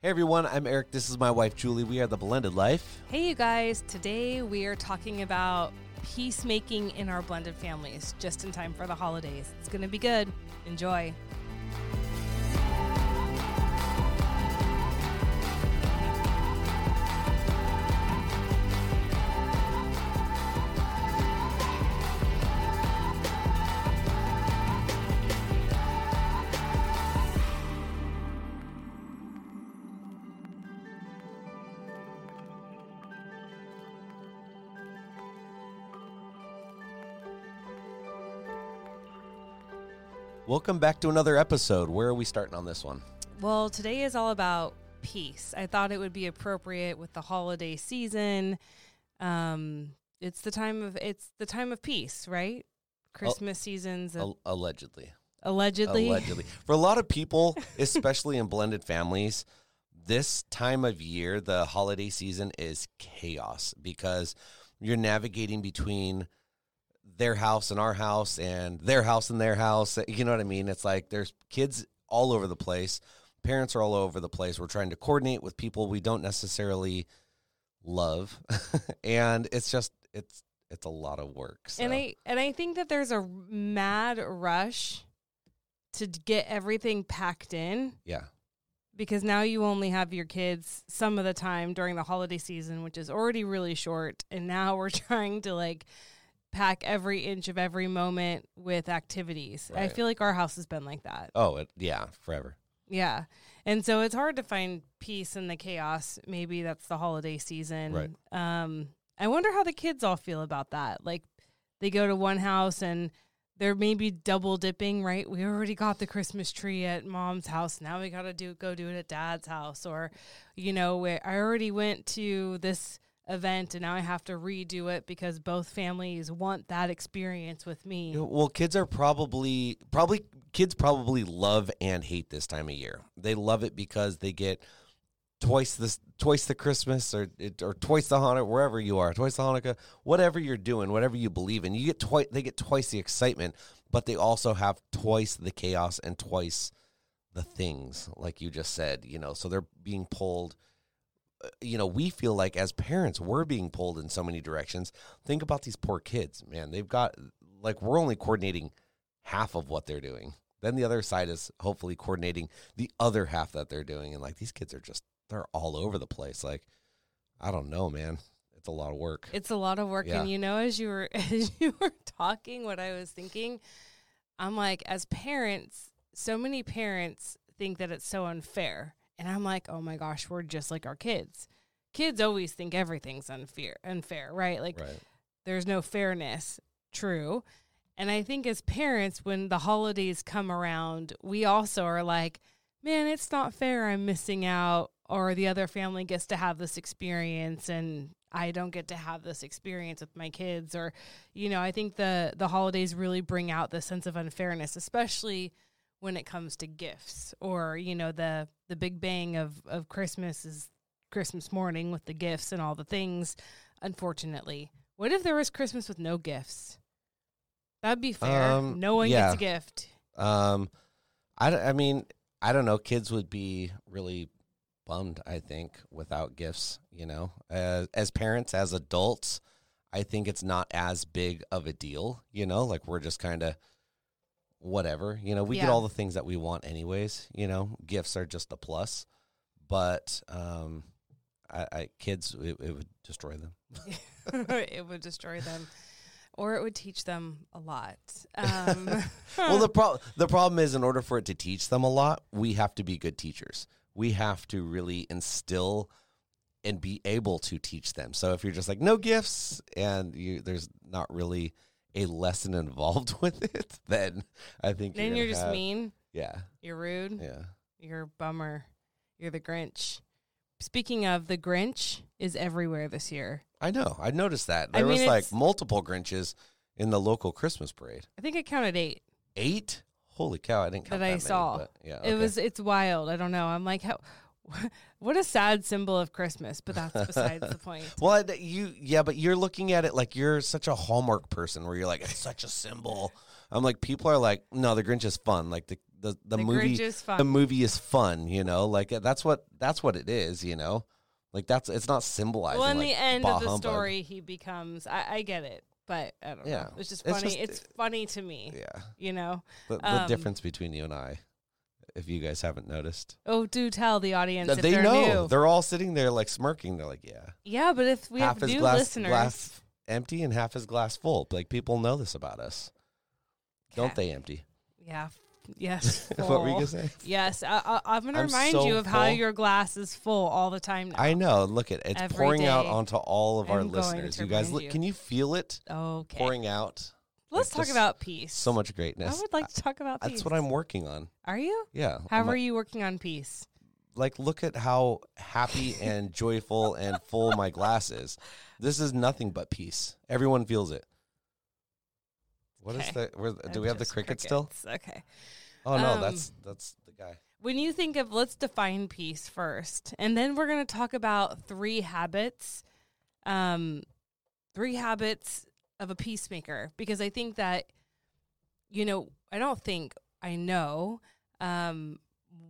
Hey everyone, I'm Eric. This is my wife Julie. We are the Blended Life. Hey, you guys. Today we are talking about peacemaking in our blended families just in time for the holidays. It's going to be good. Enjoy. Welcome back to another episode. Where are we starting on this one? Well, today is all about peace. I thought it would be appropriate with the holiday season. Um, it's the time of it's the time of peace, right? Christmas seasons Al- allegedly. allegedly. Allegedly. For a lot of people, especially in blended families, this time of year, the holiday season is chaos because you're navigating between their house and our house and their house and their house. You know what I mean? It's like there's kids all over the place. Parents are all over the place. We're trying to coordinate with people we don't necessarily love. and it's just it's it's a lot of work. So. And I and I think that there's a mad rush to get everything packed in yeah. because now you only have your kids some of the time during the holiday season, which is already really short, and now we're trying to like pack every inch of every moment with activities. I feel like our house has been like that. Oh, it, yeah, forever. Yeah. And so it's hard to find peace in the chaos. Maybe that's the holiday season. Right. Um, I wonder how the kids all feel about that. Like they go to one house and they're maybe double dipping, right? We already got the Christmas tree at mom's house. Now we got to do go do it at dad's house or you know, I already went to this event and now I have to redo it because both families want that experience with me. Well, kids are probably probably kids probably love and hate this time of year. They love it because they get twice this twice the Christmas or or twice the Hanukkah wherever you are, twice the Hanukkah, whatever you're doing, whatever you believe in. You get twice they get twice the excitement, but they also have twice the chaos and twice the things like you just said, you know. So they're being pulled you know, we feel like as parents, we're being pulled in so many directions. Think about these poor kids, man. They've got like we're only coordinating half of what they're doing. Then the other side is hopefully coordinating the other half that they're doing. And like these kids are just they're all over the place. Like, I don't know, man. It's a lot of work. It's a lot of work, Yeah. and you know, as you were as you were talking, what I was thinking, I'm like, as parents, so many parents think that it's so unfair, and I'm like, oh my gosh, we're just like our kids. Kids always think everything's unfair, unfair, right? Like right. there's no fairness. True. And I think as parents, when the holidays come around, we also are like, man, it's not fair. I'm missing out. Or the other family gets to have this experience and I don't get to have this experience with my kids. Or, you know, I think the, the holidays really bring out the sense of unfairness, especially when it comes to gifts or, you know, the, the big bang of, of Christmas is Christmas morning with the gifts and all the things, unfortunately. What if there was Christmas with no gifts? That'd be fair. Um, no one yeah. gets a gift. Um, I, I mean, I don't know. Kids would be really bummed, I think, without gifts, you know, as, as parents, as adults, I think it's not as big of a deal, you know, like we're just kind of whatever. You know, we get all the things that we want anyways. You know, gifts are just a plus, but um, I, I kids it, it would destroy them. it would destroy them, or it would teach them a lot. Um, well, the pro- the problem is, in order for it to teach them a lot, we have to be good teachers. We have to really instill and be able to teach them. So if you're just like no gifts and you there's not really a lesson involved with it, then I think then you're, you're just have- mean. Yeah, You're rude. yeah. You're a bummer. You're the Grinch. Speaking of, the Grinch is everywhere this year. I know. I noticed that I there mean, was like multiple Grinches in the local Christmas parade. I think I counted eight. Eight. Holy cow! I didn't count That I many, saw. but yeah, It was. It's wild. I don't know. I'm like, how? What a sad symbol of Christmas. But that's besides the point. Well, you yeah, but you're looking at it like you're such a Hallmark person, where you're like it's such a symbol. I'm like people are like, no, the Grinch is fun. Like the the, the, The movie, is fun. the movie is fun. You know, like that's what that's what it is. You know, like that's it's not symbolizing. Well, in like, the end bah of the humbug. story, he becomes. I, I get it, but I don't Yeah. know. It's just It's funny. just- it's funny to me. Yeah, You know. the, the Um, difference between you and I, if you guys haven't noticed, Oh, do tell the audience if they they're know new. they're all sitting there like smirking. They're like, yeah, yeah, but if we half have his new glass listeners, glass empty and half his glass full. Like people know this about us, don't Okay. they? Empty. yeah, yes, what were you full. gonna say? Yes, I, I, I'm going to I'm remind so you of how full. your glass is full all the time now. I know. Look at it's Every pouring out day. onto all of our I'm going listeners. to You guys, remind look, you. can you feel it okay. pouring out? Let's talk about peace. So much greatness. I would like to talk about peace. That's what I'm working on. Are you? Yeah. How I'm are like, you working on peace? like, look at how happy and joyful and full my glass is. This is nothing but peace. Everyone feels it. What is Okay. the? Where, do I'm we have the cricket still? Okay. Oh no, Um, that's that's the guy. When you think of, let's define peace first, and then we're going to talk about three habits, um, three habits of a peacemaker, because I think that, you know, I don't think I know, um,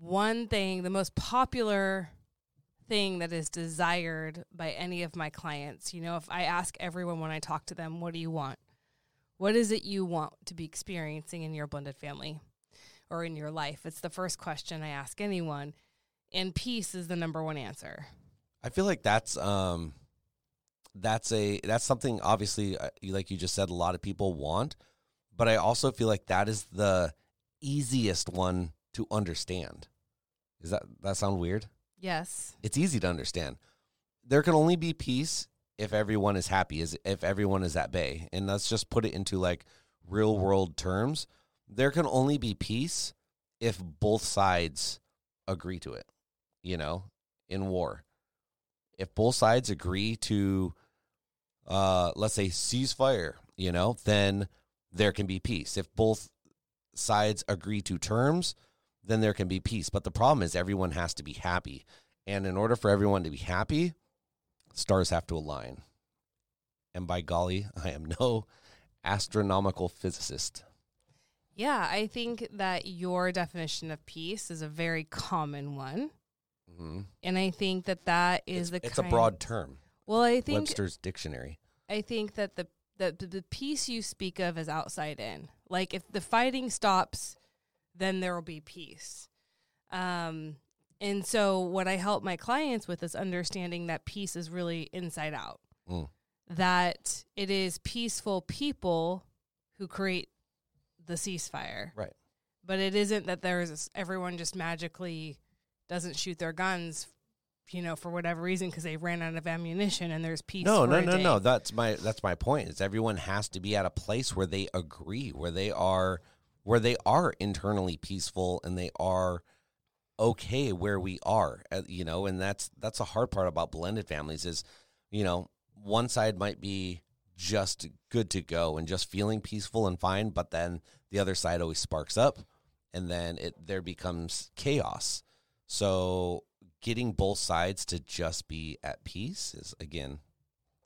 one thing, the most popular thing that is desired by any of my clients, you know, if I ask everyone when I talk to them, what do you want? What is it you want to be experiencing in your blended family? or in your life? It's the first question I ask anyone. And peace is the number one answer. I feel like that's um that's a that's something obviously uh, like you just said a lot of people want, but I also feel like that is the easiest one to understand. Is that that sound weird? Yes. It's easy to understand. There can only be peace if everyone is happy, is if everyone is at bay. And let's just put it into like real world terms. There can only be peace if both sides agree to it, you know, in war. If both sides agree to uh let's say ceasefire, you know, then there can be peace. If both sides agree to terms, then there can be peace. But the problem is everyone has to be happy. And in order for everyone to be happy, stars have to align. And by golly, I am no astronomical physicist. Yeah, I think that your definition of peace is a very common one. hmm And I think that that is It's, the it's a broad term. Well, I think Webster's dictionary. I think that the, the the the peace you speak of is outside in. Like if the fighting stops, then there will be peace. Um, and so what I help my clients with is understanding that peace is really inside out. Mm. That it is peaceful people who create the ceasefire. Right. But it isn't that there's everyone just magically doesn't shoot their guns, you know, for whatever reason because they ran out of ammunition and there's peace. No, no, no, day. no. That's my that's my point. Is everyone has to be at a place where they agree, where they are where they are internally peaceful and they are okay where we are, uh, you know, and that's that's a hard part about blended families is, you know, one side might be just good to go and just feeling peaceful and fine, but then the other side always sparks up and then it there becomes chaos. So getting both sides to just be at peace is again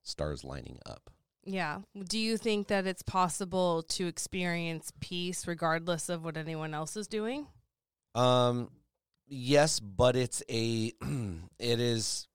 stars lining up. Yeah. Do you think that it's possible to experience peace regardless of what anyone else is doing? Um yes, but it's a it is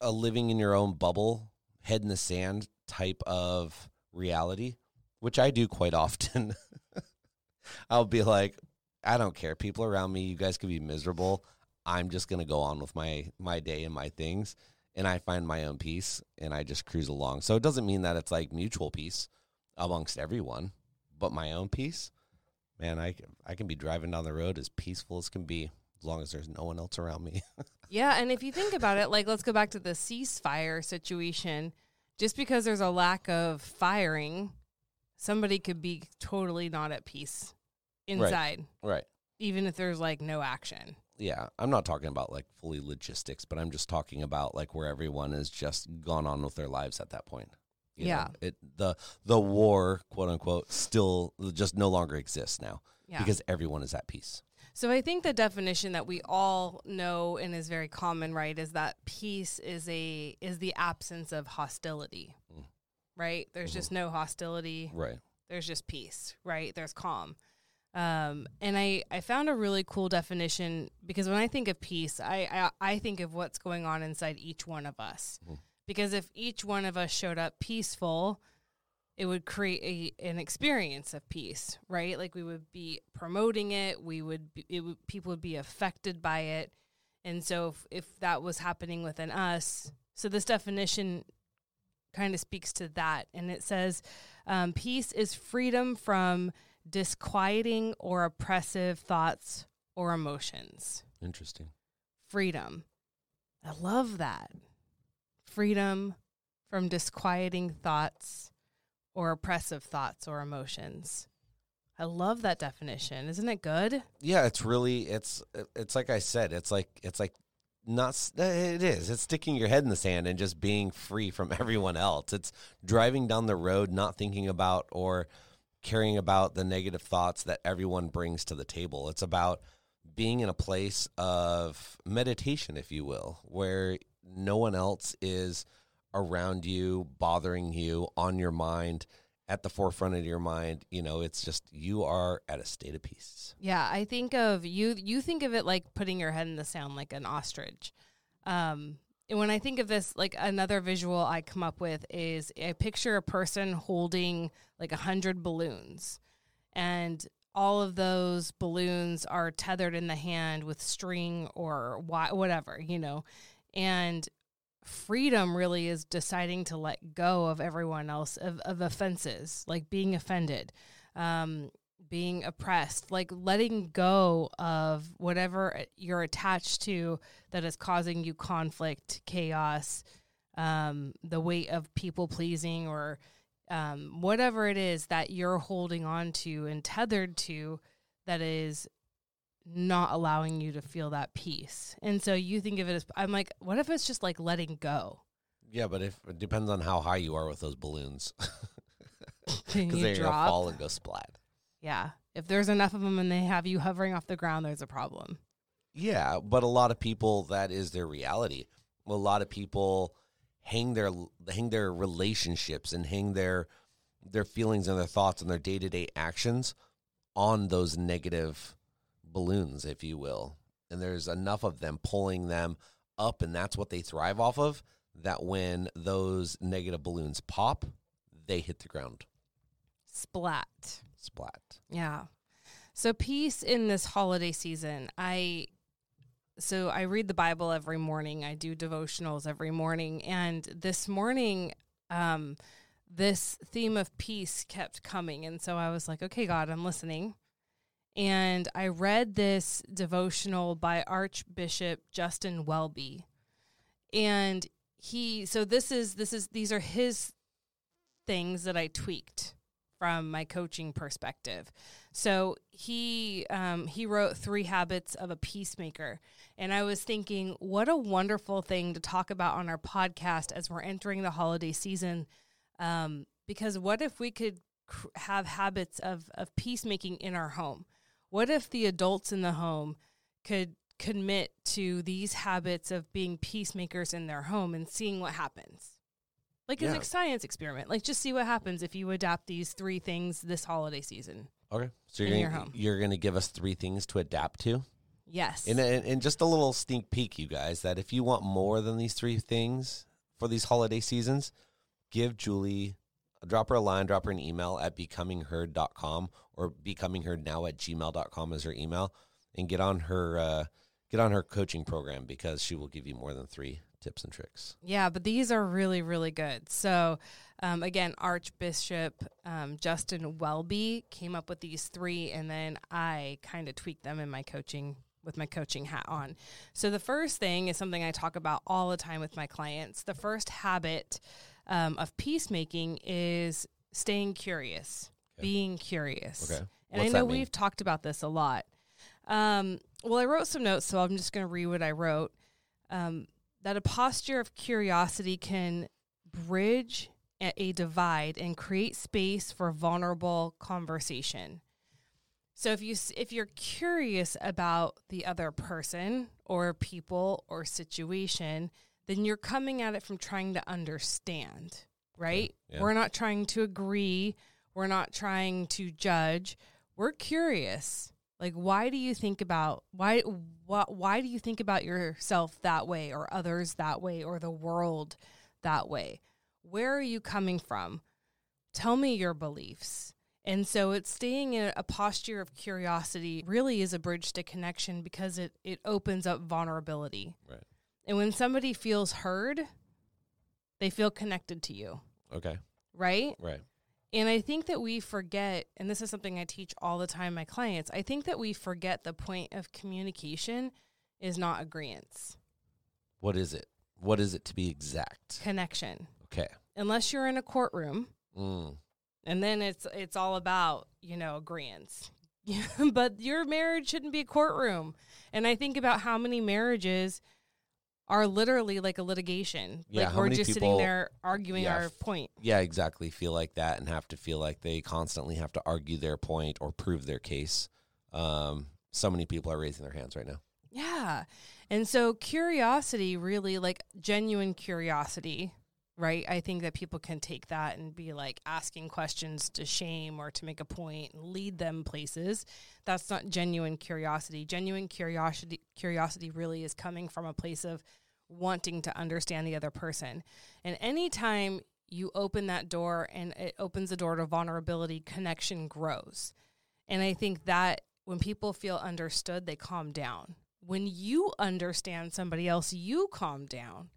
a living in your own bubble, head in the sand type of reality, which I do quite often. I'll be like, I don't care. People around me, you guys could be miserable. I'm just gonna go on with my my day and my things, and I find my own peace, and I just cruise along. So it doesn't mean that it's like mutual peace amongst everyone, but my own peace. Man, I I can be driving down the road as peaceful as can be, as long as there's no one else around me. Yeah, and if you think about it, like let's go back to the ceasefire situation. Just because there's a lack of firing, somebody could be totally not at peace inside, right. even if there's like no action. Yeah, I'm not talking about like fully logistics, but I'm just talking about like where everyone has just gone on with their lives at that point. You Yeah. know, it the the war, quote unquote, still just no longer exists now Yeah. because everyone is at peace. So I think the definition that we all know and is very common, right, is that peace is a is the absence of hostility. Mm. Right? There's just no hostility. Right. There's just peace, right? There's calm. Um, and I, I found a really cool definition because when I think of peace, I, I, I think of what's going on inside each one of us. Mhm. Because if each one of us showed up peaceful, it would create a, an experience of peace, right? Like we would be promoting it. We would, be, it would, people would be affected by it. And so if, if that was happening within us, so this definition kind of speaks to that. And it says, um, peace is freedom from disquieting or oppressive thoughts or emotions. Interesting. Freedom. I love that. Freedom from disquieting thoughts or oppressive thoughts or emotions. I love that definition. Isn't it good? Yeah, it's really it's it's like I said, it's like it's like not eh, it is. It's sticking your head in the sand and just being free from everyone else. It's driving down the road not thinking about or caring about the negative thoughts that everyone brings to the table. It's about being in a place of meditation, if you will, where no one else is around you, bothering you, on your mind, at the forefront of your mind. You know, it's just you are at a state of peace. Yeah, I think of you. You think of it like putting your head in the sand, like an ostrich. Um, and when I think of this, like another visual I come up with is I picture a person holding like a hundred balloons, and all of those balloons are tethered in the hand with string or whatever, you know, and freedom really is deciding to let go of everyone else of, of offenses like being offended. Um, being oppressed, like letting go of whatever you're attached to that is causing you conflict, chaos, um, the weight of people pleasing, or um, whatever it is that you're holding on to and tethered to that is not allowing you to feel that peace. And so you think of it as I'm like, what if it's just like letting go? Yeah, but if it depends on how high you are with those balloons, because they're gonna fall and go splat. Yeah. If there's enough of them and they have you hovering off the ground, there's a problem. Yeah, but a lot of people that is their reality. A lot of people hang their hang their relationships and hang their their feelings and their thoughts and their day to day actions on those negative balloons, if you will. And there's enough of them pulling them up, and that's what they thrive off of. That when those negative balloons pop, they hit the ground. Splat. Splat. Yeah. So peace in this holiday season. I so I read the Bible every morning. I do devotionals every morning and this morning um this theme of peace kept coming and so I was like, "Okay, God, I'm listening." And I read this devotional by Archbishop Justin Welby. And he so this is this is these are his things that I tweaked from my coaching perspective. So he um, he wrote three habits of a peacemaker, and I was thinking, what a wonderful thing to talk about on our podcast as we're entering the holiday season. Um, because what if we could cr- have habits of of peacemaking in our home? What if the adults in the home could commit to these habits of being peacemakers in their home and seeing what happens? Like Yeah. a science experiment. Like just see what happens if you adapt these three things this holiday season. Okay, so you're gonna your home. you're gonna give us three things to adapt to. Yes. And, and and just a little sneak peek, you guys, that if you want more than these three things for these holiday seasons, give Julie drop her a line, drop her an email at becomingheard.com or becomingheardnow at gmail.com is her email and get on her uh, get on her coaching program because she will give you more than three tips and tricks. Yeah, but these are really, really good. So, um, again, Archbishop um, Justin Welby came up with these three, and then I kind of tweaked them in my coaching with my coaching hat on. So, the first thing is something I talk about all the time with my clients. The first habit um, of peacemaking is staying curious, Okay. being curious. Okay. And What's I know we've talked about this a lot. Um, well, I wrote some notes, so I'm just going to read what I wrote. Um, that a posture of curiosity can bridge a, divide and create space for vulnerable conversation. So if you if you're curious about the other person or people or situation, then you're coming at it from trying to understand, right? yeah. We're not trying to agree, we're not trying to judge. We're curious. Like why do you think about why why, why do you think about yourself that way or others that way or the world that way? Where are you coming from? Tell me your beliefs. And so it's staying in a posture of curiosity really is a bridge to connection because it it opens up vulnerability. Right. And when somebody feels heard, they feel connected to you, Okay. right? Right. And I think that we forget, and this is something I teach all the time my clients, I think that we forget the point of communication is not agreement, What is it? What is it to be exact? connection. Okay. Unless you're in a courtroom, Mm. and then it's it's all about, you know, agreements. but your marriage shouldn't be a courtroom. And I think about how many marriages are literally like a litigation. Yeah, like how we're many just sitting there arguing Yeah, our point. Yeah, exactly. Feel like that and have to feel like they constantly have to argue their point or prove their case. Um, so many people are raising their hands right now. Yeah. And so curiosity really like genuine curiosity, right? I think that people can take that and be like asking questions to shame or to make a point and lead them places. That's not genuine curiosity. Genuine curiosity curiosity really is coming from a place of wanting to understand the other person. And anytime you open that door and it opens the door to vulnerability, connection grows. And I think that when people feel understood, they calm down. When you understand somebody else, you calm down.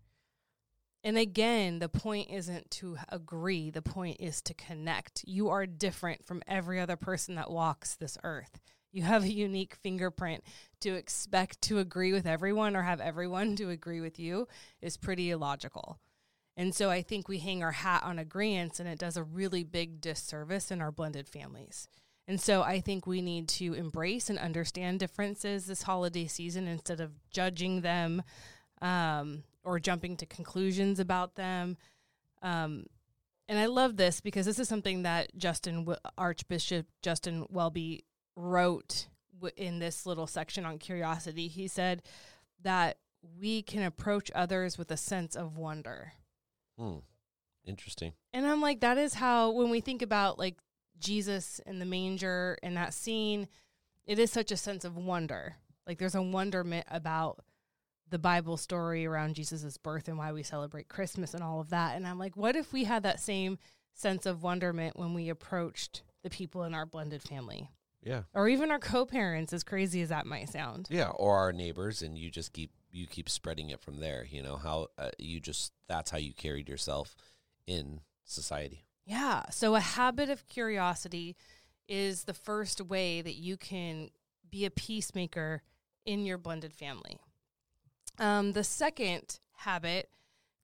And again, the point isn't to agree, the point is to connect. You are different from every other person that walks this earth. You have a unique fingerprint. To expect to agree with everyone or have everyone to agree with you is pretty illogical. And so I think we hang our hat on agreements and it does a really big disservice in our blended families. And so I think we need to embrace and understand differences this holiday season instead of judging them um, or jumping to conclusions about them. Um, and I love this because this is something that Justin Archbishop Justin Welby wrote w- in this little section on curiosity. He said that we can approach others with a sense of wonder. Hmm. Interesting. And I'm like, that is how, when we think about like Jesus in the manger and that scene, it is such a sense of wonder. Like there's a wonderment about the Bible story around Jesus' birth and why we celebrate Christmas and all of that. And I'm like, what if we had that same sense of wonderment when we approached the people in our blended family Yeah. or even our co parents, as crazy as that might sound? Yeah. Or our neighbors, and you just keep you keep spreading it from there. You know how uh, you just that's how you carried yourself in society. Yeah. So a habit of curiosity is the first way that you can be a peacemaker in your blended family. Um, the second habit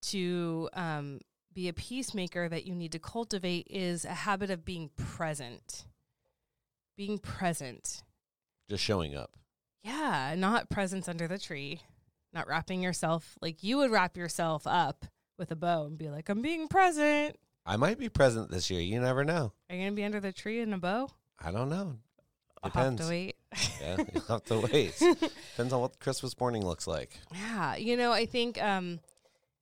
to um, be a peacemaker that you need to cultivate is a habit of being present. Being present. Just showing up. Yeah, not presents under the tree, not wrapping yourself like you would wrap yourself up with a bow and be like, I'm being present. I might be present this year. You never know. Are you going to be under the tree in a bow? I don't know. I'll have Depends. to wait. Yeah, you'll have to wait. Depends on what Christmas morning looks like. Yeah, you know, I think um,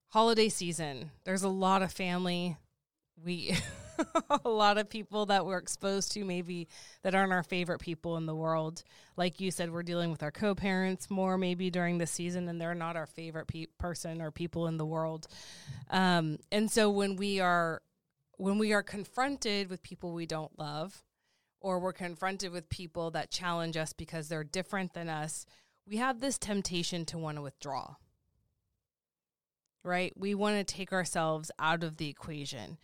holiday season. There's a lot of family. We a lot of people that we're exposed to maybe that aren't our favorite people in the world. Like you said, we're dealing with our co-parents more maybe during the season, and they're not our favorite pe- person or people in the world. Um, and so when we are when we are confronted with people we don't love, or we're confronted with people that challenge us because they're different than us, we have this temptation to want to withdraw. Right? We want to take ourselves out of the equation.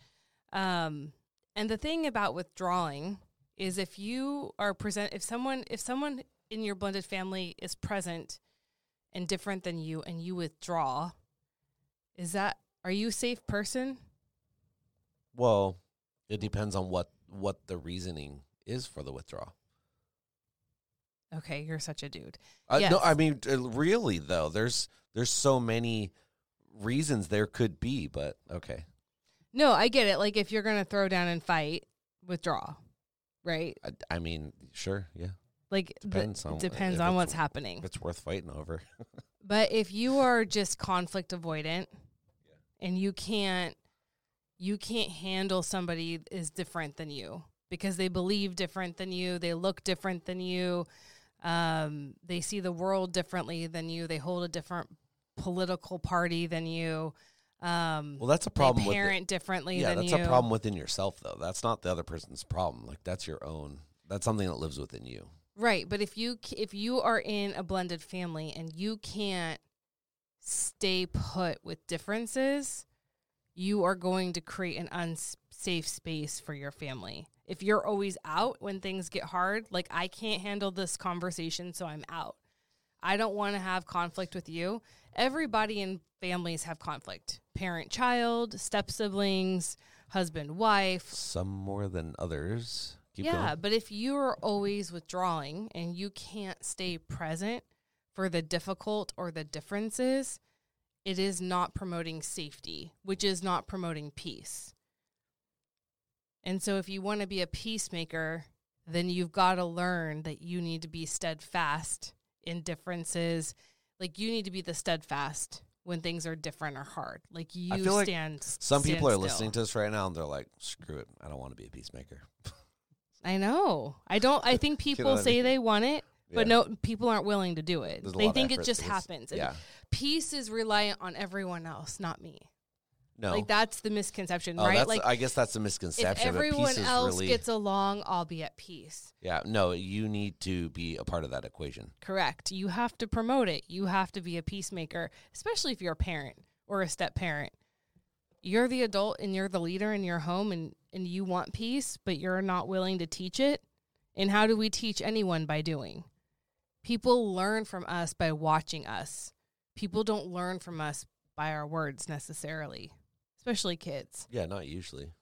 Um, and the thing about withdrawing is if you are present, if someone, if someone in your blended family is present and different than you, and you withdraw, is that are you a safe person? Well, it depends on what what the reasoning is for the withdrawal. Okay, you're such a dude. Uh, Yes. No, I mean uh, really though. There's there's so many reasons there could be, but okay. No, I get it. Like if you're gonna throw down and fight, withdraw, right? I, I mean, sure, yeah. Like the- Depends on- depends on what's happening. If it's worth fighting over. But if you are just conflict avoidant and you can't you can't handle somebody is different than you because they believe different than you, they look different than you, um, they see the world differently than you, they hold a different political party than you. Um, Well, that's a problem they with parent differently Yeah, that's you. a problem within yourself though. That's not the other person's problem. Like that's your own. That's something that lives within you. Right, but if you if you are in a blended family and you can't stay put with differences, you are going to create an unsafe space for your family. If you're always out when things get hard, like I can't handle this conversation, so I'm out. I don't want to have conflict with you. Everybody in families have conflict. Parent child, step siblings, husband wife, Some more than others. Keep yeah, going. but if you're always withdrawing and you can't stay present for the difficult or the differences, it is not promoting safety, which is not promoting peace. And so if you want to be a peacemaker, then you've got to learn that you need to be steadfast in differences. Like you need to be the steadfast when things are different or hard. Like you feel like stand. Some people are still. listening to us right now and they're like, "Screw it, I don't want to be a peacemaker." I know. I don't. I think people what I say mean? they want it, but Yeah. no, people aren't willing to do it. There's they think it just happens. Yeah, Peace is reliant on everyone else, not me. No. Like that's the misconception, oh, right? Like I guess that's a if misconception. but everyone peace else really, gets along, I'll be at peace. yeah, no. You need to be a part of that equation. Correct. You have to promote it. You have to be a peacemaker, especially if you're a parent or a step parent. You're the adult and you're the leader in your home and, and you want peace, but you're not willing to teach it. And how do we teach anyone by doing? People learn from us by watching us. People don't learn from us by our words necessarily, especially kids. Yeah, not usually.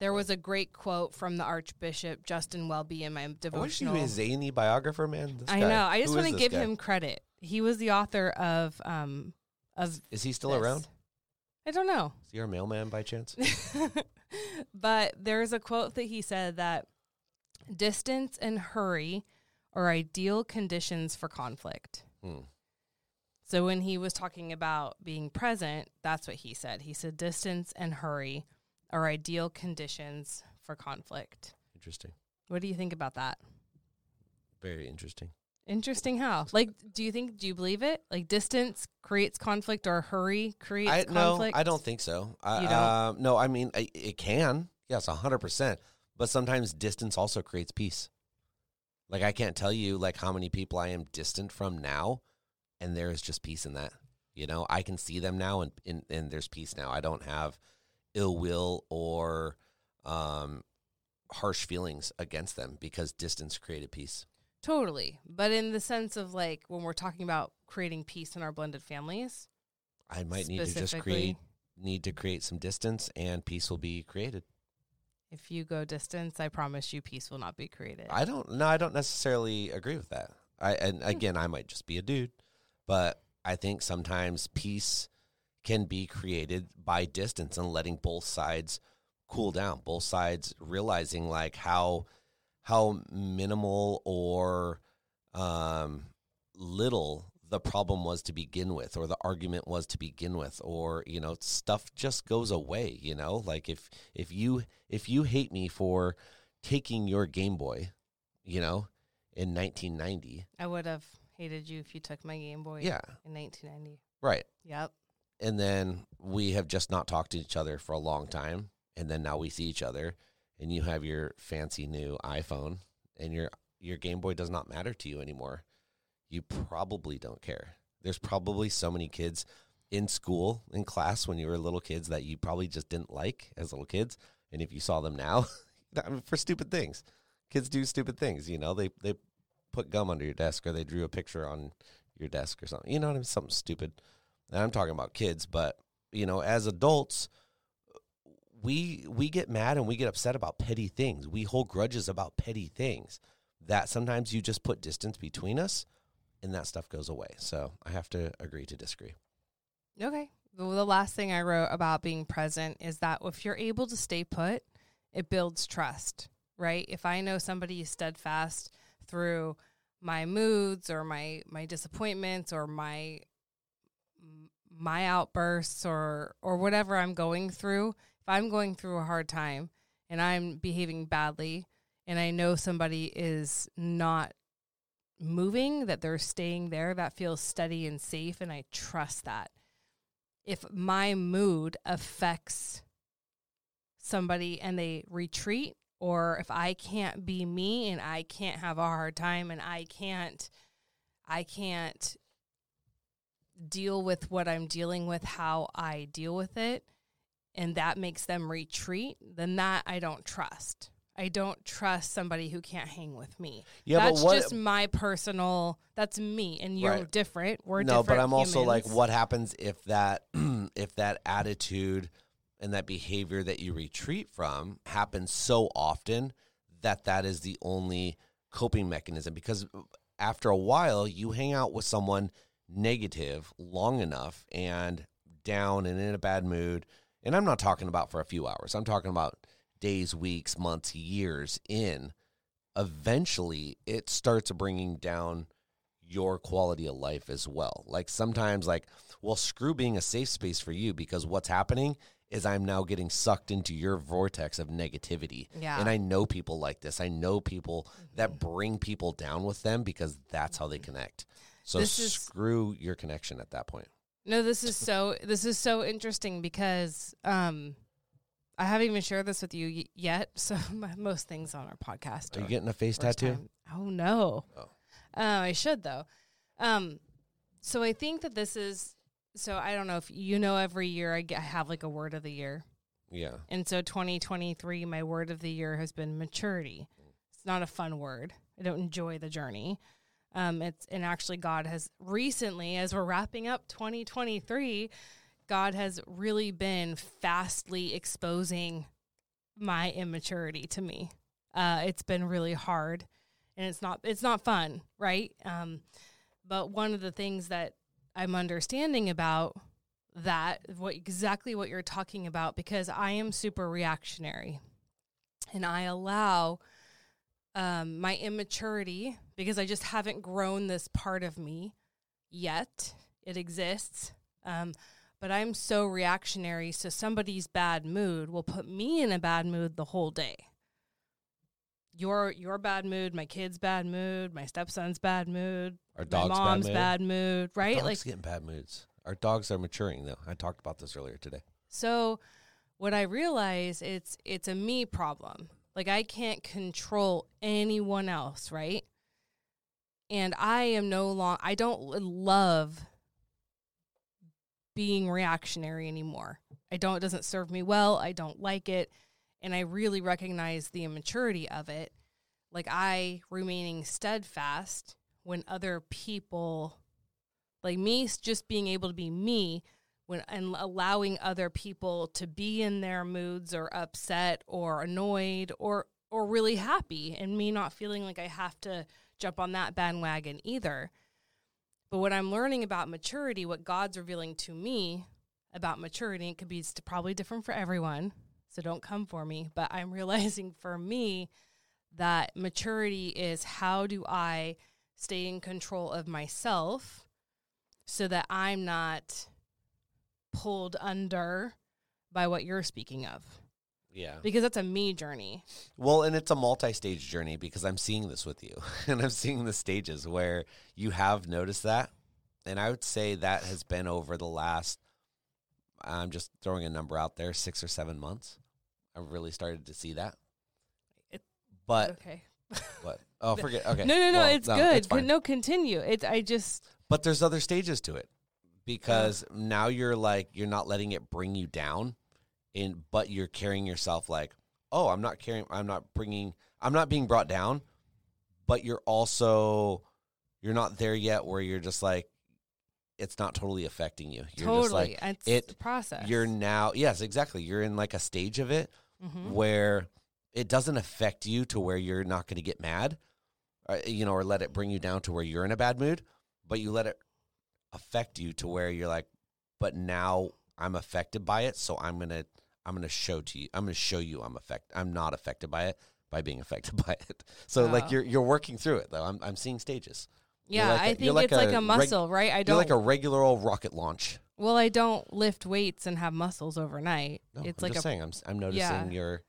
There was a great quote from the Archbishop Justin Welby in my I wish he devotional. was a zany biographer, man. This I guy- know. I just want to give guy? him credit. He was the author of um of Is he still this. around? I don't know. Is he our mailman by chance? but there's a quote that he said that distance and hurry are ideal conditions for conflict. Hmm. So when he was talking about being present, that's what he said. He said distance and hurry are ideal conditions for conflict. Interesting. What do you think about that? Very interesting. Interesting how? Like do you think do you believe it? Like distance creates conflict or hurry creates I no, conflict? I don't think so. I, You don't? Uh, no, I mean I, it can. Yes, hundred percent. But sometimes distance also creates peace. Like I can't tell you like how many people I am distant from now, and there is just peace in that. You know, I can see them now, and and, and there's peace now. I don't have ill will or um, harsh feelings against them because distance created peace. Totally. But in the sense of like when we're talking about creating peace in our blended families, I might need to just create need to create some distance, and peace will be created. If you go distance, I promise you peace will not be created. I don't no, I don't necessarily agree with that. I and again, I might just be a dude, but I think sometimes peace can be created by distance and letting both sides cool down. Both sides realizing like how how minimal or um little the problem was to begin with or the argument was to begin with or you know stuff just goes away you know like if if you if you hate me for taking your game boy you know in 1990 I would have hated you if you took my Game Boy yeah in 1990. right Yep. and then we have just not talked to each other for a long time and then now we see each other, and you have your fancy new iPhone, and your your Game Boy does not matter to you anymore. You probably don't care. There's probably so many kids in school in class when you were little kids that you probably just didn't like as little kids, and if you saw them now, for stupid things, kids do stupid things. You know, they they put gum under your desk or they drew a picture on your desk or something. You know what I mean? Something stupid. And I'm talking about kids, but you know, as adults, we we get mad and we get upset about petty things. We hold grudges about petty things that sometimes you just put distance between us and that stuff goes away. So I have to agree to disagree. Okay. The the last thing I wrote about being present is that if you're able to stay put, it builds trust, right? If I know somebody is steadfast through my moods or my my disappointments or my my outbursts or or whatever I'm going through, if I'm going through a hard time and I'm behaving badly and I know somebody is not moving, that they're staying there, that feels steady and safe and I trust that. If my mood affects somebody and they retreat or if I can't be me and I can't have a hard time and I can't I can't deal with what I'm dealing with how I deal with it and that makes them retreat, then that I don't trust. I don't trust somebody who can't hang with me. Yeah, that's but what, just my personal. That's me, and you're Right. different. We're different. no, different. but I'm also like, what happens if that if that attitude and that behavior that you retreat from happens so often that that is the only coping mechanism? Because after a while, you hang out with someone negative long enough and down and in a bad mood, and I'm not talking about for a few hours. I'm talking about days, weeks, months, years in. Eventually, it starts bringing down your quality of life as well. Like sometimes, like, well, screw being a safe space for you because what's happening is I'm now getting sucked into your vortex of negativity. Yeah. And I know people like this. I know people that bring people down with them because that's how they connect. So This is- screw your connection at that point. No, this is so this is so interesting because um I haven't even shared this with you y- yet. So my, most things on our podcast Are you getting a face tattoo? time. Oh no. Oh. Uh, I should though. Um so I think that this is so I don't know if you know every year I, get, I have like a word of the year. Yeah. And so 2023 my word of the year has been maturity. It's not a fun word. I don't enjoy the journey. Um, it's and actually God has recently, as we're wrapping up 2023, God has really been fastly exposing my immaturity to me. Uh, it's been really hard, and it's not it's not fun, right? Um, but one of the things that I'm understanding about that, what exactly what you're talking about, because I am super reactionary, and I allow um, my immaturity because I just haven't grown this part of me yet. It exists. Um, but I'm so reactionary. So somebody's bad mood will put me in a bad mood the whole day. Your your bad mood, my kid's bad mood, my stepson's bad mood, Our my dog's mom's bad mood. bad mood, right? Dogs like getting bad moods. Our dogs are maturing though. I talked about this earlier today. So what I realize it's it's a me problem. Like I can't control anyone else, right? And I am no long I don't love being reactionary anymore. I don't it doesn't serve me well. I don't like it. And I really recognize the immaturity of it. Like I remaining steadfast when other people like me just being able to be me when and allowing other people to be in their moods or upset or annoyed or or really happy and me not feeling like I have to jump on that bandwagon either. But what I'm learning about maturity, what God's revealing to me about maturity, it could be probably different for everyone. So don't come for me, but I'm realizing for me that maturity is how do I stay in control of myself so that I'm not pulled under by what you're speaking of Yeah. because that's a me journey. Well, and it's a multi-stage journey because I'm seeing this with you, and I'm seeing the stages where you have noticed that, and I would say that has been over the last. I'm just throwing a number out there, six or seven months. I've really started to see that. It- but okay. what? Oh, forget. Okay. No, no, no. Well, it's good. It's no, continue. It's I just But there's other stages to it uh-huh. because now you're like you're not letting it bring you down, in but you're carrying yourself like, oh, I'm not carrying, I'm not bringing, I'm not being brought down, but you're also you're not there yet where you're just like, it's not totally affecting you. You're just totally. like it's it- the process. you're now, yes, exactly. You're in like a stage of it Mhm. where it doesn't affect you to where you're not going to get mad, uh, you know, or let it bring you down to where you're in a bad mood, but you let it affect you to where you're like, but now I'm affected by it, so I'm gonna I'm gonna show to you I'm gonna show you I'm affected I'm not affected by it by being affected by it. So Oh. like you're you're working through it though. I'm I'm seeing stages. Yeah, like a- I you're think like it's like a a reg- muscle, right? I You're don't like a regular old rocket launch. Well, I don't lift weights and have muscles overnight. No, it's I'm like just a saying I'm I'm noticing Yeah. your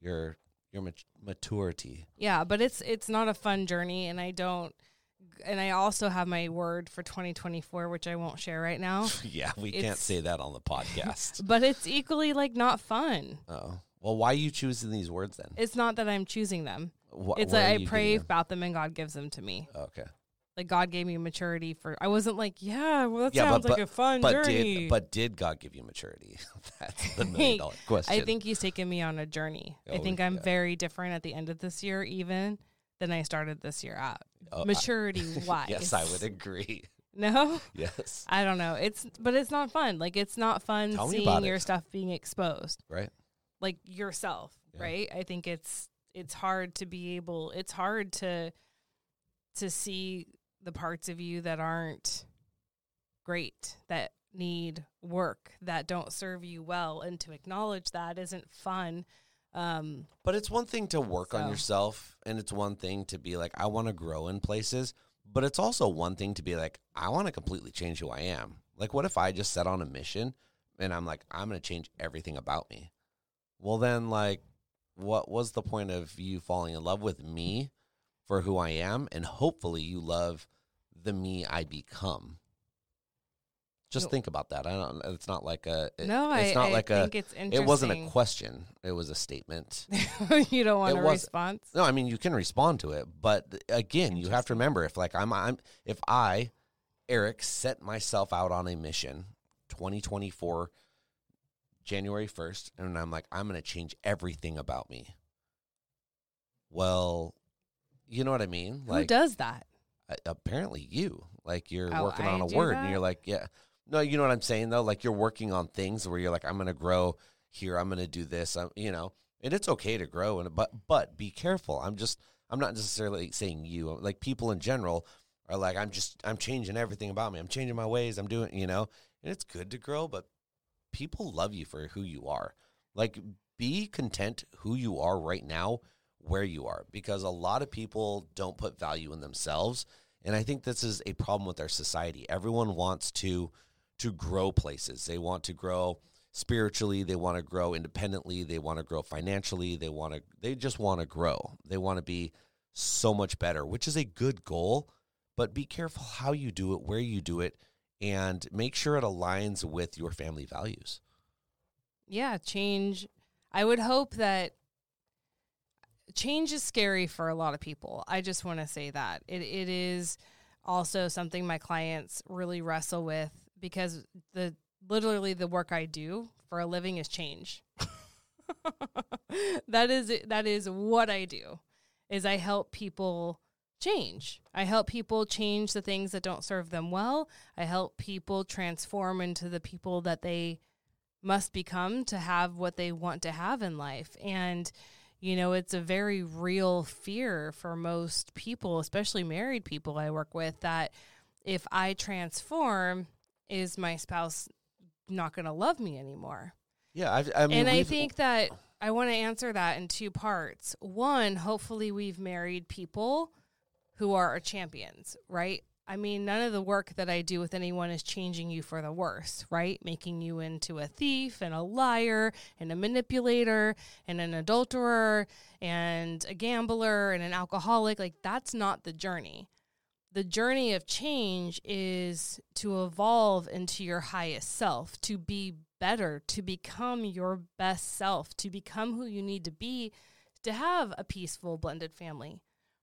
your your mat- maturity. yeah, but it's it's not a fun journey, and I don't. And I also have my word for 2024, which I won't share right now. yeah, we can't say that on the podcast. but it's equally like not fun. Oh. Well, why are you choosing these words then? It's not that I'm choosing them. Wh- It's like I pray them? about them and God gives them to me. Okay. Like God gave me maturity for. I wasn't like, yeah, well that Yeah, but- sounds like but- a fun But journey. did but did God give you maturity? That's the million dollar question. I think He's taken me on a journey. I Oh, think I'm yeah. very different at the end of this year, even than I started this year out. Oh, I- Maturity wise. yes, I would agree. No, Yes. I don't know. It's but it's not fun. Like it's not fun Tell seeing your it. stuff being exposed. Right. Like yourself, Yeah. right? I think it's it's hard to be able. It's hard to to see the parts of you that aren't great, that need work, that don't serve you well, and to acknowledge that isn't fun. Um, But it's one thing to work on yourself, and it's one thing to be like, I want to grow in places. But it's also one thing to be like, I want to completely change who I am. Like, what if I just set on a mission and I'm like, I'm going to change everything about me? Well, then, like, what was the point of you falling in love with me for who I am? And hopefully you love the me I become. Just think about that. I don't. It's not like a. it- no, it's I, not I like a. think it's interesting. It wasn't a question. It was a statement. you don't want It a wasn't. response. No, I mean you can respond to it, but again, you have to remember if like I'm I'm if I Eric set myself out on a mission 2024 January 1st and I'm like I'm going to change everything about me. Well, you know what I mean? Who Like does that? Apparently you like you're Oh, working I on a word that? and you're like yeah. No you know what i'm saying though? Like you're working on things where you're like i'm gonna grow here i'm gonna do this I'm, you know? And it's okay to grow and but but be careful. I'm just i'm not necessarily saying you. Like people in general are like i'm just i'm changing everything about me. I'm changing my ways. I'm doing you know? And it's good to grow but people love you for who you are. Like be content who you are right now where you are because a lot of people don't put value in themselves. And i think this is a problem with our society. Everyone wants to to grow places. They want to grow spiritually. They want to grow independently. They want to grow financially. They want to they just want to grow. They want to be so much better which is a good goal. But be careful how you do it where you do it and make sure it aligns with your family values. Yeah, change. I would hope that change is scary for a lot of people. I just want to say that it it is also something my clients really wrestle with because the literally the work I do for a living is change. that is that is what I do. Is I help people change. I help people change the things that don't serve them well. I help people transform into the people that they must become to have what they want to have in life. And, you know, it's a very real fear for most people, especially married people I work with, that if I transform, is my spouse not going to love me anymore? yeah i, I mean and I think that I want to answer that in two parts. One, hopefully, we've married people who are our champions, right? I mean, none of the work that I do with anyone is changing you for the worse, right? Making you into a thief and a liar and a manipulator and an adulterer and a gambler and an alcoholic. Like, that's not the journey. The journey of change is to evolve into your highest self, to be better, to become your best self, to become who you need to be to have a peaceful blended family,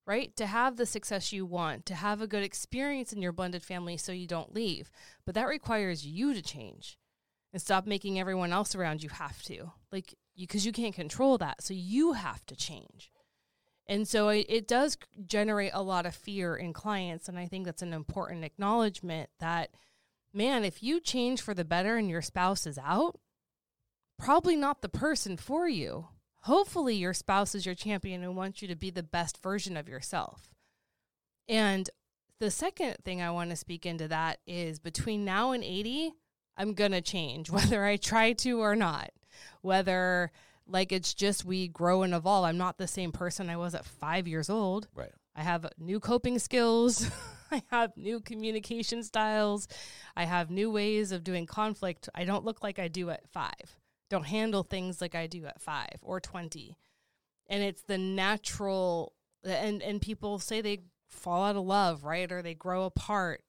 right? To have the success you want, to have a good experience in your blended family so you don't leave. But that requires you to change and stop making everyone else around you have to. Like, because you, you can't control that. So you have to change. And so it, it does generate a lot of fear in clients. And I think that's an important acknowledgement that, man, if you change for the better and your spouse is out, probably not the person for you. Hopefully, your spouse is your champion and wants you to be the best version of yourself. And the second thing I want to speak into that is between now and 80, I'm going to change, whether I try to or not. Whether like it's just we grow and evolve. I'm not the same person I was at five years old. Right. I have new coping skills. I have new communication styles. I have new ways of doing conflict. I don't look like I do at five. Don't handle things like I do at five or 20. And it's the natural, and, and people say they fall out of love, right? Or they grow apart.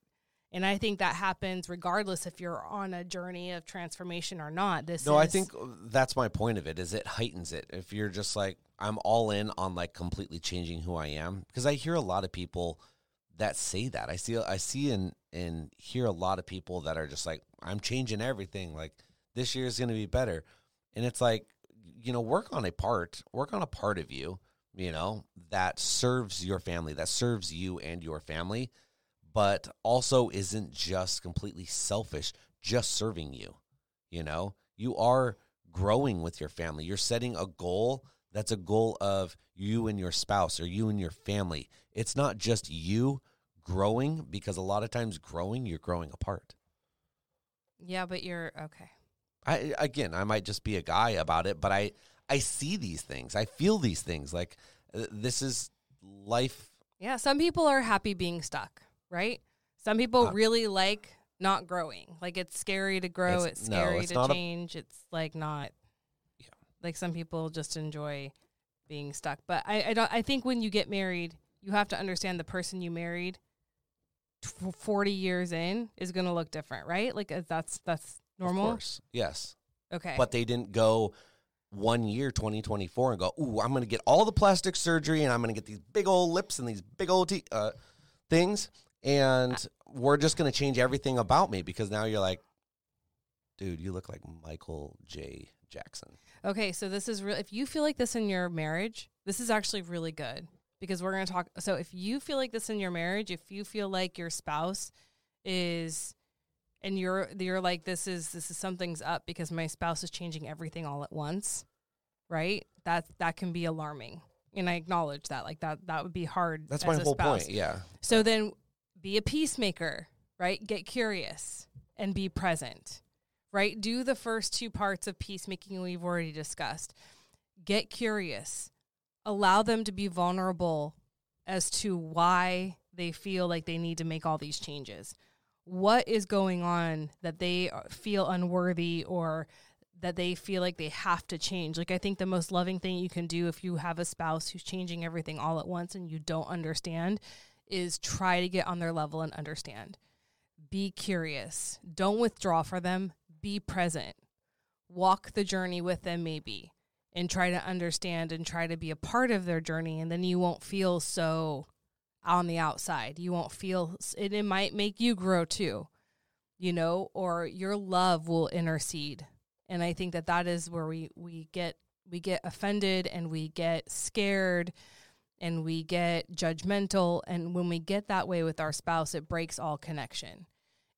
And I think that happens regardless if you're on a journey of transformation or not. This No, is, I think uh, that's my point of it is it heightens it. If you're just like I'm all in on like completely changing who I am because I hear a lot of people that say that. I see I see and and hear a lot of people that are just like I'm changing everything like this year is going to be better. And it's like you know, work on a part, work on a part of you, you know, that serves your family, that serves you and your family but also isn't just completely selfish, just serving you. You know, you are growing with your family. You're setting a goal that's a goal of you and your spouse or you and your family. It's not just you growing because a lot of times growing, you're growing apart. Yeah, but you're okay. I again, I might just be a guy about it, but I I see these things. I feel these things. Like uh, this is life. Yeah, some people are happy being stuck right? Some people uh, really like not growing. Like it's scary to grow. It's, it's scary no, it's to change. A, it's like not. Yeah. Like some people just enjoy being stuck. But I, I don't. I think when you get married, you have to understand the person you married. Forty years in is going to look different, right? Like uh, that's that's normal. Of course, yes. Okay, but they didn't go one year 2024 and go ooh i'm going to get all the plastic surgery and i'm going to get these big old lips and these big old te- uh, things and we're just going to change everything about me because now you're like, dude, you look like Michael J. Jackson. Okay, so this is real. If you feel like this in your marriage, this is actually really good because we're going to talk. So if you feel like this in your marriage, if you feel like your spouse is, and you're you're like this is this is something's up because my spouse is changing everything all at once, right? That that can be alarming, and I acknowledge that. Like that that would be hard. That's my whole spouse. point. Yeah. So then be a peacemaker, right? Get curious and be present, right? Do the first two parts of peacemaking we've already discussed. Get curious, allow them to be vulnerable as to why they feel like they need to make all these changes. What is going on that they uh, feel unworthy or that they feel like they have to change. Like I think the most loving thing you can do if you have a spouse who's changing everything all at once and you don't understand is try to get on their level and understand. Be curious. Don't withdraw for them. Be present. Walk the journey with them, maybe, and try to understand and try to be a part of their journey. And then you won't feel so on the outside. You won't feel it, it might make you grow too, you know, or your love will intercede. And I think that that is where we, we get we get offended and we get scared and we get judgmental. And when we get that way with our spouse, it breaks all connection.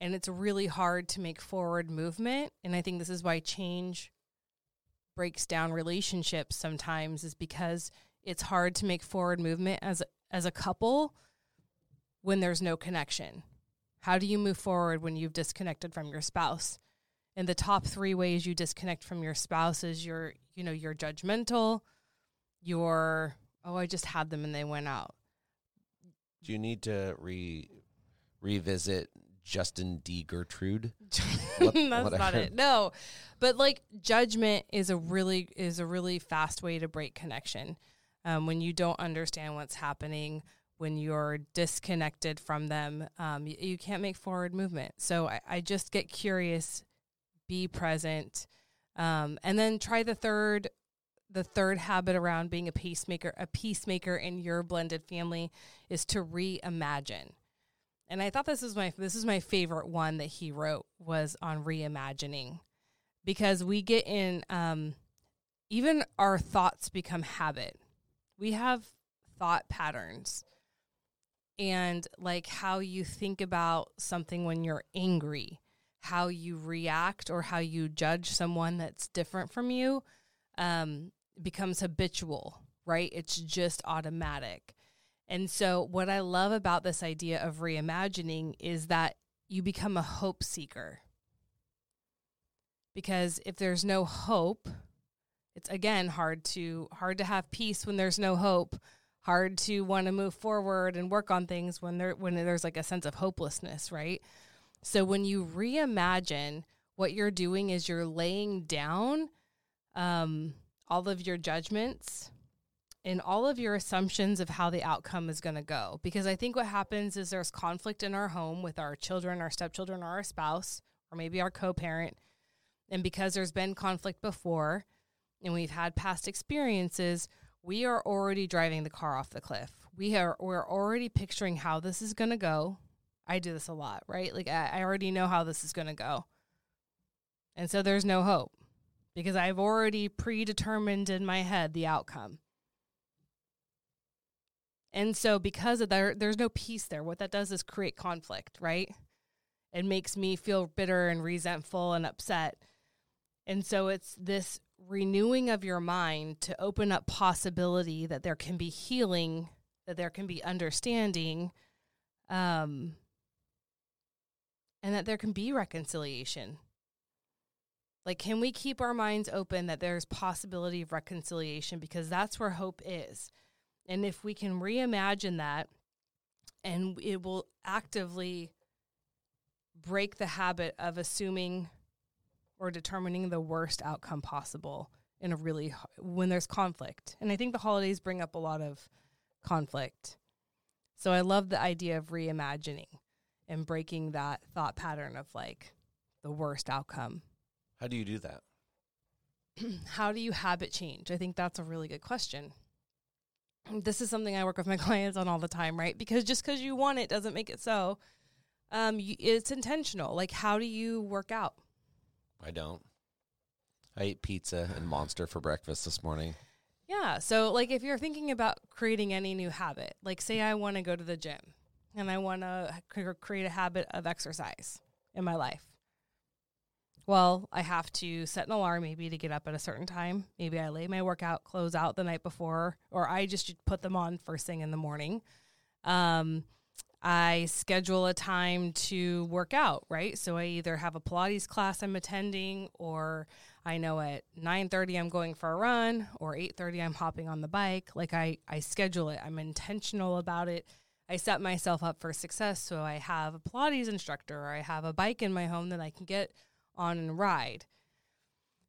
And it's really hard to make forward movement. And I think this is why change breaks down relationships sometimes, is because it's hard to make forward movement as as a couple when there's no connection. How do you move forward when you've disconnected from your spouse? And the top three ways you disconnect from your spouse is you're, you know, you're judgmental, you're Oh, I just had them and they went out. Do you need to re revisit Justin D. Gertrude? what, That's what not it. No, but like judgment is a really is a really fast way to break connection. Um, when you don't understand what's happening, when you're disconnected from them, um, you, you, can't make forward movement. So I, I just get curious, be present. Um, and then try the third the third habit around being a peacemaker, a peacemaker in your blended family is to reimagine. And I thought this is my this is my favorite one that he wrote was on reimagining because we get in um, even our thoughts become habit. We have thought patterns and like how you think about something when you're angry, how you react or how you judge someone that's different from you um, becomes habitual, right? It's just automatic. And so, what I love about this idea of reimagining is that you become a hope seeker. Because if there's no hope, it's again hard to hard to have peace when there's no hope, hard to want to move forward and work on things when there when there's like a sense of hopelessness, right? So when you reimagine, what you're doing is you're laying down um, all of your judgments and all of your assumptions of how the outcome is going to go. Because I think what happens is there's conflict in our home with our children, our stepchildren, or our spouse, or maybe our co parent. And because there's been conflict before and we've had past experiences, we are already driving the car off the cliff. We are we're already picturing how this is going to go. I do this a lot, right? Like I, I already know how this is going to go. And so there's no hope because I've already predetermined in my head the outcome. And so because of that, there's no peace there. What that does is create conflict, right? It makes me feel bitter and resentful and upset. And so it's this renewing of your mind to open up possibility that there can be healing, that there can be understanding, um, and that there can be reconciliation. Like, can we keep our minds open that there's possibility of reconciliation because that's where hope is. And if we can reimagine that, and it will actively break the habit of assuming or determining the worst outcome possible in a really when there's conflict. And I think the holidays bring up a lot of conflict. So I love the idea of reimagining and breaking that thought pattern of like the worst outcome. How do you do that? How do you habit change? I think that's a really good question. This is something I work with my clients on all the time, right? Because just because you want it doesn't make it so. Um, you, it's intentional. Like, how do you work out? I don't. I ate pizza and monster for breakfast this morning. Yeah. So, like, if you're thinking about creating any new habit, like, say I want to go to the gym and I want to create a habit of exercise in my life. Well, I have to set an alarm maybe to get up at a certain time. Maybe I lay my workout clothes out the night before, or I just put them on first thing in the morning. Um, I schedule a time to work out, right? So I either have a Pilates class I'm attending or I know at 9:30 I'm going for a run or 8:30 I'm hopping on the bike. Like I I schedule it. I'm intentional about it. I set myself up for success so I have a Pilates instructor or I have a bike in my home that I can get on and ride.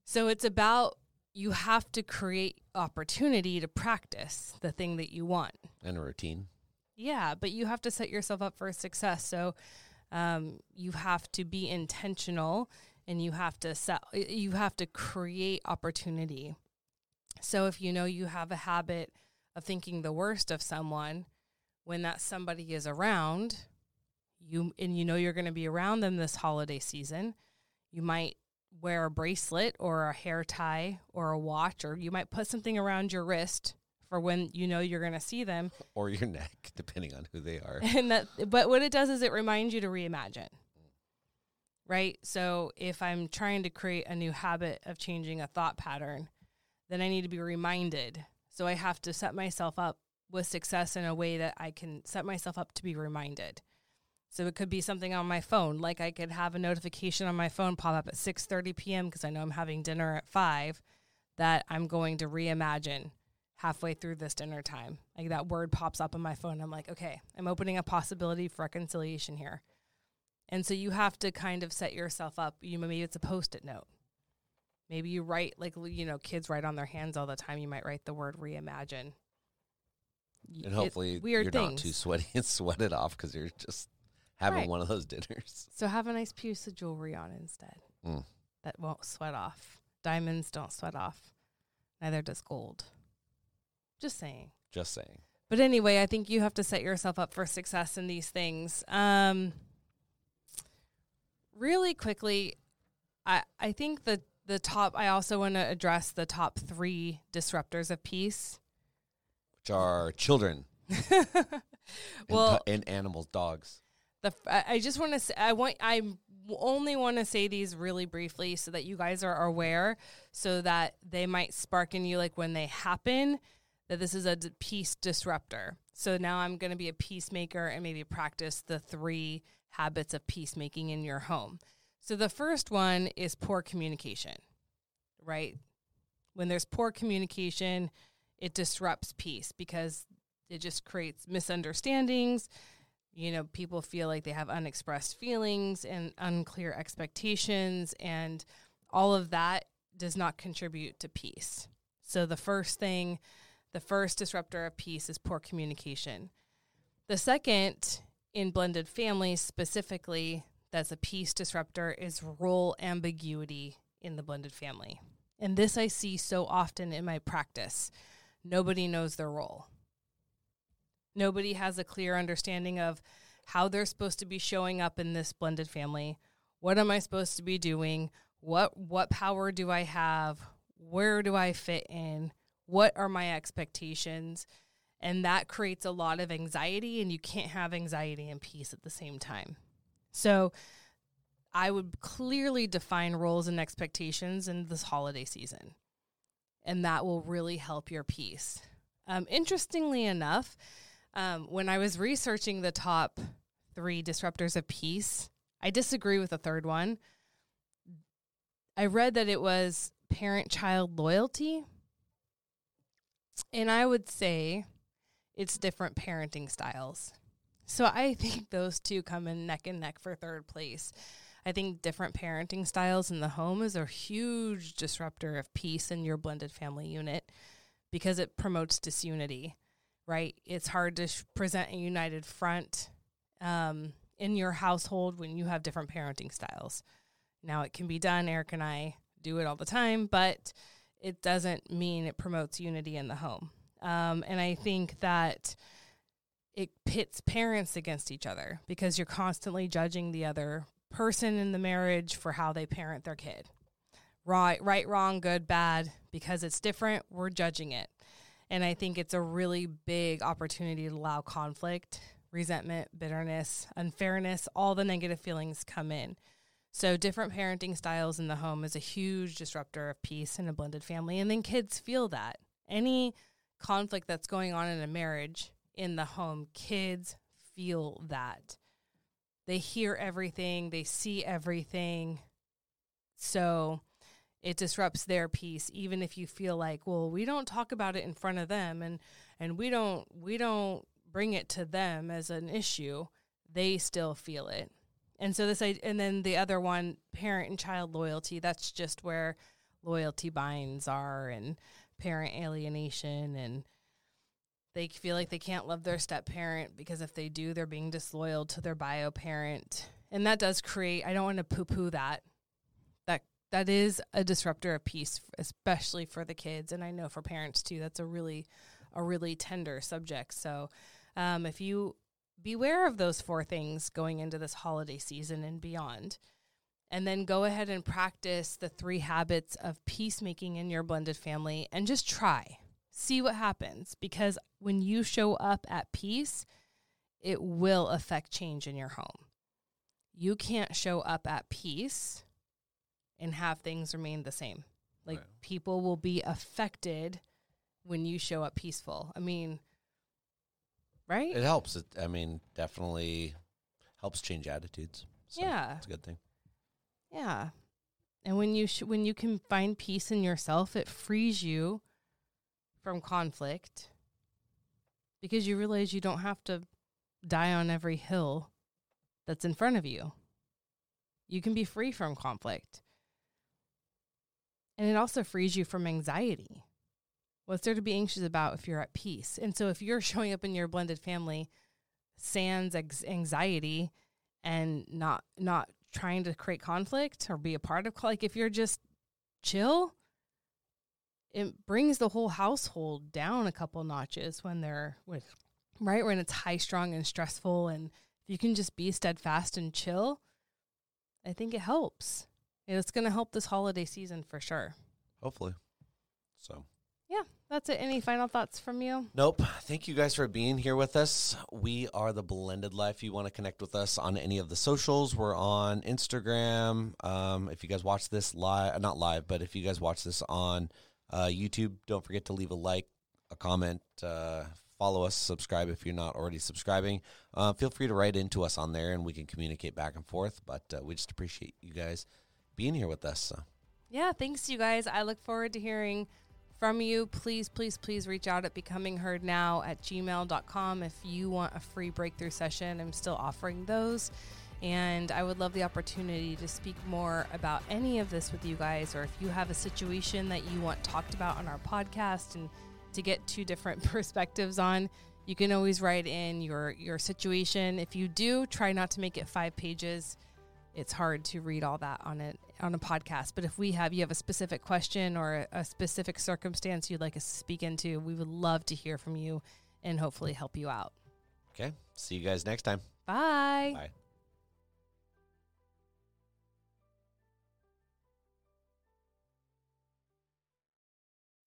So it's about you have to create opportunity to practice the thing that you want and a routine. Yeah, but you have to set yourself up for success. So um, you have to be intentional and you have to set, you have to create opportunity. So if you know you have a habit of thinking the worst of someone when that somebody is around, you and you know you're going to be around them this holiday season, you might wear a bracelet or a hair tie or a watch or you might put something around your wrist for when you know you're going to see them. Or your neck depending on who they are. And that but what it does is it reminds you to reimagine. Right? So if i'm trying to create a new habit of changing a thought pattern then i need to be reminded. So i have to set myself up with success in a way that i can set myself up to be reminded. So it could be something on my phone like i could have a notification on my phone pop up at 6.30 p.m because i know i'm having dinner at 5 that i'm going to reimagine halfway through this dinner time. Like that word pops up on my phone. I'm like, okay, I'm opening a possibility for reconciliation here. And so you have to kind of set yourself up. You maybe it's a post-it note. Maybe you write like you know, kids write on their hands all the time. You might write the word reimagine. And hopefully weird you're things. not too sweaty and sweat it off because you're just having right. one of those dinners. So have a nice piece of jewelry on instead. Mm. that won't sweat off. Diamonds don't sweat off. Neither does gold. Just saying. Just saying. But anyway, I think you have to set yourself up for success in these things. Um, really quickly, I I think the the top. I also want to address the top three disruptors of peace. Which are children well, and, and animals, dogs. the I just want to say I want I only want to say these really briefly so that you guys are aware, so that they might spark in you like when they happen that this is a d- peace disruptor. So now I'm going to be a peacemaker and maybe practice the three habits of peacemaking in your home. So the first one is poor communication, right? When there's poor communication, it disrupts peace because it just creates misunderstandings. You know, people feel like they have unexpressed feelings and unclear expectations, and all of that does not contribute to peace. So the first thing the first disruptor of peace is poor communication. The second, in blended families specifically, that's a peace disruptor, is role ambiguity in the blended family. And this I see so often in my practice. Nobody knows their role. Nobody has a clear understanding of how they're supposed to be showing up in this blended family. What am I supposed to be doing? What what power do I have? Where do I fit in? What are my expectations? And that creates a lot of anxiety, and you can't have anxiety and peace at the same time. So, I would clearly define roles and expectations in this holiday season, and that will really help your peace. Um, interestingly enough, um, when I was researching the top three disruptors of peace, I disagree with the third one. I read that it was parent child loyalty. And I would say it's different parenting styles. So I think those two come in neck and neck for third place. I think different parenting styles in the home is a huge disruptor of peace in your blended family unit because it promotes disunity, right? It's hard to sh- present a united front um, in your household when you have different parenting styles. Now, it can be done. Eric and I do it all the time, but it doesn't mean it promotes unity in the home. Um, and I think that it pits parents against each other because you're constantly judging the other person in the marriage for how they parent their kid. Right, right, wrong, good, bad, because it's different, we're judging it. And I think it's a really big opportunity to allow conflict, resentment, bitterness, unfairness, all the negative feelings come in. So, different parenting styles in the home is a huge disruptor of peace in a blended family. And then kids feel that. Any conflict that's going on in a marriage in the home, kids feel that. They hear everything, they see everything. So, it disrupts their peace even if you feel like well we don't talk about it in front of them and and we don't we don't bring it to them as an issue they still feel it and so this and then the other one parent and child loyalty that's just where loyalty binds are and parent alienation and they feel like they can't love their step parent because if they do they're being disloyal to their bio parent. And that does create i don't want to poo poo that. That that is a disruptor of peace especially for the kids and i know for parents too that's a really a really tender subject. So um, if you beware of those four things going into this holiday season and beyond and then go ahead and practice the three habits of peacemaking in your blended family and just try see what happens because when you show up at peace it will affect change in your home you can't show up at peace and have things remain the same. Like Right. people will be affected when you show up peaceful. I mean, right? It helps. It, I mean, definitely helps change attitudes. So yeah. It's a good thing. Yeah. And when you sh- when you can find peace in yourself, it frees you from conflict because you realize you don't have to die on every hill that's in front of you. You can be free from conflict. And it also frees you from anxiety. What's there to be anxious about if you're at peace? And so if you're showing up in your blended family sans anxiety and not not trying to create conflict or be a part of like if you're just chill it brings the whole household down a couple notches when they're with right when it's high strung and stressful and if you can just be steadfast and chill i think it helps it's going to help this holiday season for sure Hopefully. So. Yeah that's it any final thoughts from you Nope. Thank you guys for being here with us. We are the Blended Life. You want to connect with us on any of the socials? We're on Instagram. Um, if you guys watch this live, not live, but if you guys watch this on uh, YouTube, don't forget to leave a like, a comment, uh, follow us, subscribe if you're not already subscribing. Uh, feel free to write into us on there, and we can communicate back and forth. But uh, we just appreciate you guys being here with us. So. yeah thanks you guys i look forward to hearing from you please please please reach out at becomingheardnow at gmail.com if you want a free breakthrough session. I'm still offering those. And i would love the opportunity to speak more about any of this with you guys or if you have a situation that you want talked about on our podcast and to get two different perspectives on you can always write in your your situation. If you do try not to make it five pages it's hard to read all that on it on a podcast. But if we have you have a specific question or a, a specific circumstance you'd like us to speak into, we would love to hear from you and hopefully help you out. Okay. See you guys next time. Bye. Bye.